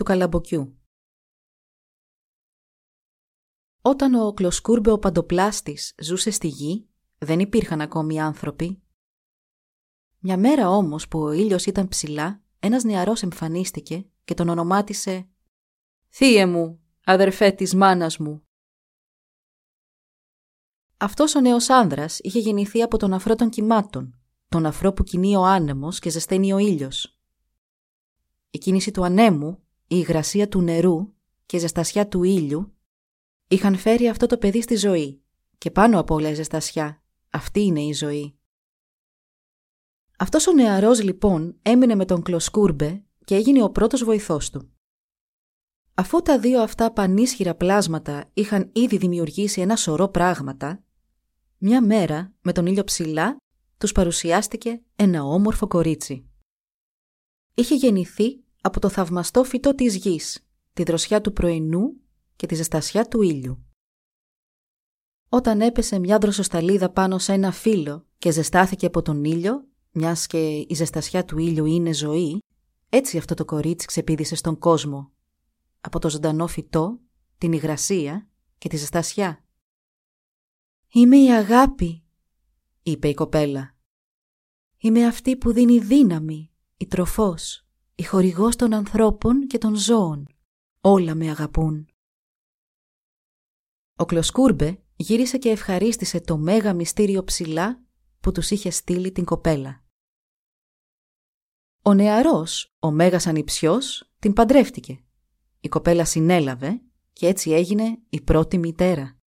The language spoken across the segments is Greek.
του Καλαμποκιού Όταν ο Κλοσκούρμπε ο Παντοπλάστης ζούσε στη γη, δεν υπήρχαν ακόμη άνθρωποι. Μια μέρα όμως που ο ήλιος ήταν ψηλά, ένας νεαρός εμφανίστηκε και τον ονομάτισε «Θείε μου, αδερφέ της μάνας μου». Αυτός ο νέος άνδρας είχε γεννηθεί από τον αφρό των κυμάτων, τον αφρό που κινεί ο άνεμος και ζεσταίνει ο ήλιος. Η κίνηση του ανέμου, η υγρασία του νερού και η ζεστασιά του ήλιου είχαν φέρει αυτό το παιδί στη ζωή και πάνω από όλα η ζεστασιά. Αυτή είναι η ζωή. Αυτός ο νεαρός λοιπόν έμεινε με τον Κλοσκούρμπε και έγινε ο πρώτος βοηθός του. Αφού τα δύο αυτά πανίσχυρα πλάσματα είχαν ήδη δημιουργήσει ένα σωρό πράγματα, μια μέρα με τον ήλιο ψηλά τους παρουσιάστηκε ένα όμορφο κορίτσι. Είχε γεννηθεί από το θαυμαστό φυτό της γης, τη δροσιά του πρωινού και τη ζεστασιά του ήλιου. Όταν έπεσε μια δροσοσταλίδα πάνω σε ένα φύλλο και ζεστάθηκε από τον ήλιο, μιας και η ζεστασιά του ήλιου είναι ζωή, έτσι αυτό το κορίτσι ξεπίδησε στον κόσμο. Από το ζωντανό φυτό, την υγρασία και τη ζεστασιά. «Είμαι η αγάπη», είπε η κοπέλα. «Είμαι αυτή που δίνει δύναμη, η τροφός, η χορηγός των ανθρώπων και των ζώων. Όλα με αγαπούν». Ο Κλοσκούρμπε γύρισε και ευχαρίστησε το μέγα μυστήριο ψηλά που τους είχε στείλει την κοπέλα. Ο νεαρός, ο μέγας ανιψιός, την παντρεύτηκε. Η κοπέλα συνέλαβε και έτσι έγινε η πρώτη μητέρα.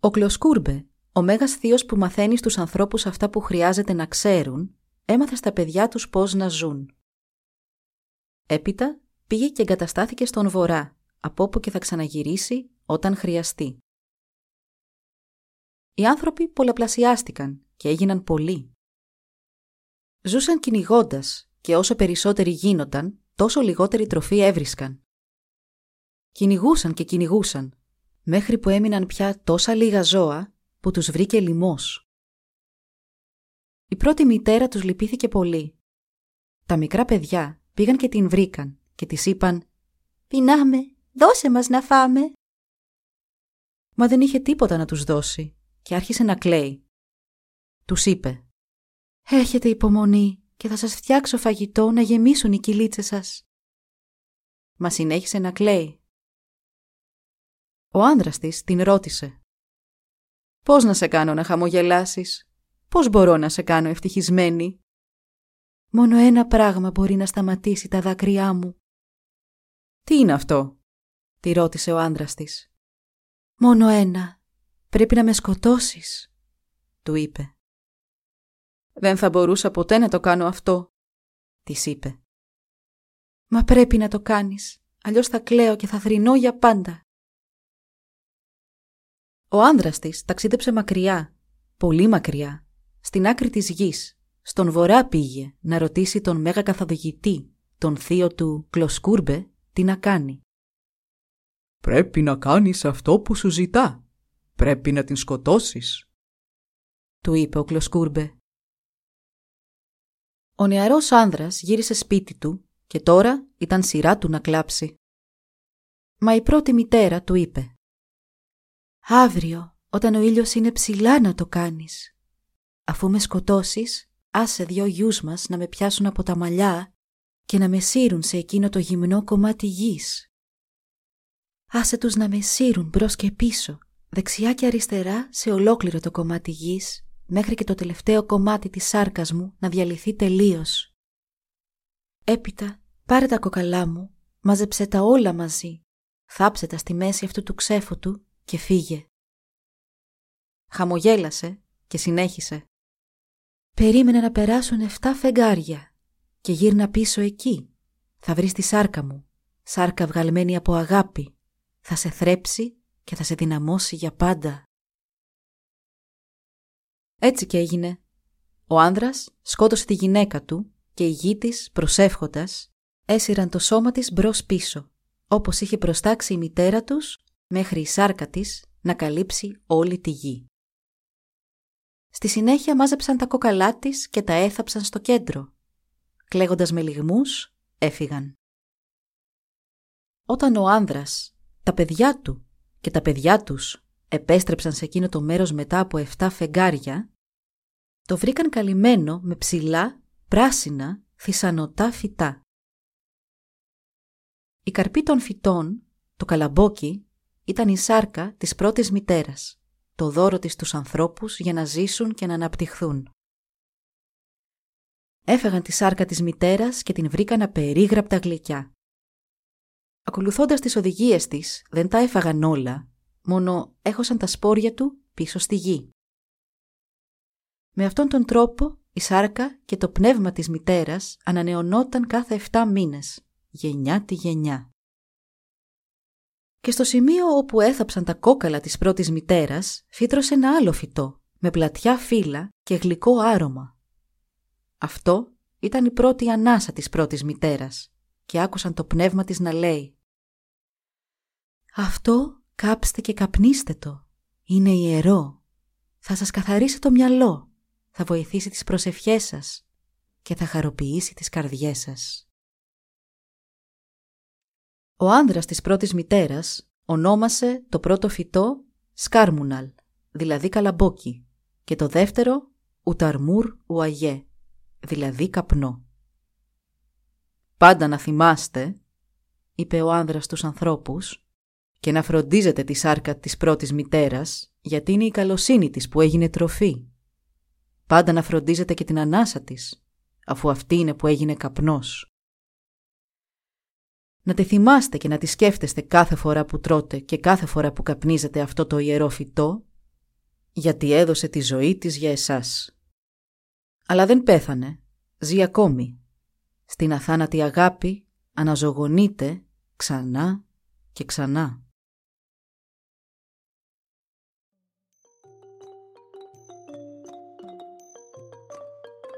Ο Κλοσκούρμπε, ο μέγας θείος που μαθαίνει στους ανθρώπους αυτά που χρειάζεται να ξέρουν, έμαθε στα παιδιά τους πώς να ζουν. Έπειτα πήγε και εγκαταστάθηκε στον βορρά, από όπου και θα ξαναγυρίσει όταν χρειαστεί. Οι άνθρωποι πολλαπλασιάστηκαν και έγιναν πολλοί. Ζούσαν κυνηγώντας και όσο περισσότεροι γίνονταν, τόσο λιγότερη τροφή έβρισκαν. Κυνηγούσαν και κυνηγούσαν, μέχρι που έμειναν πια τόσα λίγα ζώα που τους βρήκε λοιμός. Η πρώτη μητέρα τους λυπήθηκε πολύ. Τα μικρά παιδιά πήγαν και την βρήκαν και της είπαν «Πεινάμε, δώσε μας να φάμε». Μα δεν είχε τίποτα να τους δώσει και άρχισε να κλαίει. Τους είπε «Έχετε υπομονή και θα σας φτιάξω φαγητό να γεμίσουν οι κυλίτσες σας». Μα συνέχισε να κλαίει. Ο άνδρας της την ρώτησε «Πώς να σε κάνω να χαμογελάσεις, πώς μπορώ να σε κάνω ευτυχισμένη» «Μόνο ένα πράγμα μπορεί να σταματήσει τα δάκρυά μου». «Τι είναι αυτό» τη ρώτησε ο άνδρας της. «Μόνο ένα. Πρέπει να με σκοτώσεις», του είπε. «Δεν θα μπορούσα ποτέ να το κάνω αυτό», της είπε. «Μα πρέπει να το κάνεις, αλλιώς θα κλαίω και θα θρυνώ για πάντα». Ο άνδρας της ταξίδεψε μακριά, πολύ μακριά, στην άκρη της γης. Στον βορρά πήγε να ρωτήσει τον μέγα καθοδηγητή, τον θείο του Κλοσκούρμπε, τι να κάνει. «Πρέπει να κάνεις αυτό που σου ζητά. Πρέπει να την σκοτώσεις», του είπε ο Κλοσκούρμπε. Ο νεαρός άνδρας γύρισε σπίτι του και τώρα ήταν σειρά του να κλάψει. Μα η πρώτη μητέρα του είπε «Αύριο, όταν ο ήλιος είναι ψηλά να το κάνεις. Αφού με σκοτώσεις, άσε δυο γιους μας να με πιάσουν από τα μαλλιά και να με σύρουν σε εκείνο το γυμνό κομμάτι γης. Άσε τους να με σύρουν μπρος και πίσω, δεξιά και αριστερά σε ολόκληρο το κομμάτι γης, μέχρι και το τελευταίο κομμάτι της σάρκας μου να διαλυθεί τελείως. Έπειτα, πάρε τα κοκαλά μου, μάζεψε τα όλα μαζί, θάψε τα στη μέση αυτού του ξέφωτου και φύγε. Χαμογέλασε και συνέχισε. Περίμενε να περάσουν 7 φεγγάρια και γύρνα πίσω εκεί. Θα βρεις τη σάρκα μου, σάρκα βγαλμένη από αγάπη. Θα σε θρέψει και θα σε δυναμώσει για πάντα. Έτσι και έγινε. Ο άνδρας σκότωσε τη γυναίκα του και η γη της, προσεύχοντας, έσυραν το σώμα της μπρος πίσω, όπως είχε προστάξει η μητέρα τους μέχρι η σάρκα της να καλύψει όλη τη γη. Στη συνέχεια μάζεψαν τα κόκαλά της και τα έθαψαν στο κέντρο. Κλαίγοντας με λιγμούς, έφυγαν. Όταν ο άνδρας, τα παιδιά του και τα παιδιά τους επέστρεψαν σε εκείνο το μέρος μετά από 7 φεγγάρια, το βρήκαν καλυμμένο με ψηλά, πράσινα, θυσανωτά φυτά. Η καρπή των φυτών, το καλαμπόκι, ήταν η σάρκα της πρώτης μητέρας, το δώρο της στους ανθρώπους για να ζήσουν και να αναπτυχθούν. Έφεγαν τη σάρκα της μητέρας και την βρήκαν απερίγραπτα γλυκιά. Ακολουθώντας τις οδηγίες της, δεν τα έφαγαν όλα, μόνο έχωσαν τα σπόρια του πίσω στη γη. Με αυτόν τον τρόπο η σάρκα και το πνεύμα της μητέρας ανανεωνόταν κάθε 7 μήνες, γενιά τη γενιά. Και στο σημείο όπου έθαψαν τα κόκαλα της πρώτης μητέρας, φύτρωσε ένα άλλο φυτό, με πλατιά φύλλα και γλυκό άρωμα. Αυτό ήταν η πρώτη ανάσα της πρώτης μητέρας και άκουσαν το πνεύμα της να λέει «Αυτό κάψτε και καπνίστε το. Είναι ιερό. Θα σας καθαρίσει το μυαλό. Θα βοηθήσει τις προσευχές σας και θα χαροποιήσει τις καρδιές σας». Ο άνδρας της πρώτης μητέρας ονόμασε το πρώτο φυτό σκάρμουναλ, δηλαδή καλαμπόκι, και το δεύτερο ουταρμούρ ουαγέ, δηλαδή καπνό. «Πάντα να θυμάστε», είπε ο άνδρας στους ανθρώπους, «και να φροντίζετε τη σάρκα της πρώτης μητέρας, γιατί είναι η καλοσύνη της που έγινε τροφή. Πάντα να φροντίζετε και την ανάσα της, αφού αυτή είναι που έγινε καπνός. Να τη θυμάστε και να τη σκέφτεστε κάθε φορά που τρώτε και κάθε φορά που καπνίζετε αυτό το ιερό φυτό, γιατί έδωσε τη ζωή της για εσάς. Αλλά δεν πέθανε, ζει ακόμη. Στην αθάνατη αγάπη αναζωογονείται ξανά και ξανά.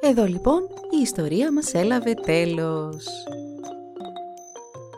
Εδώ λοιπόν η ιστορία μας έλαβε τέλος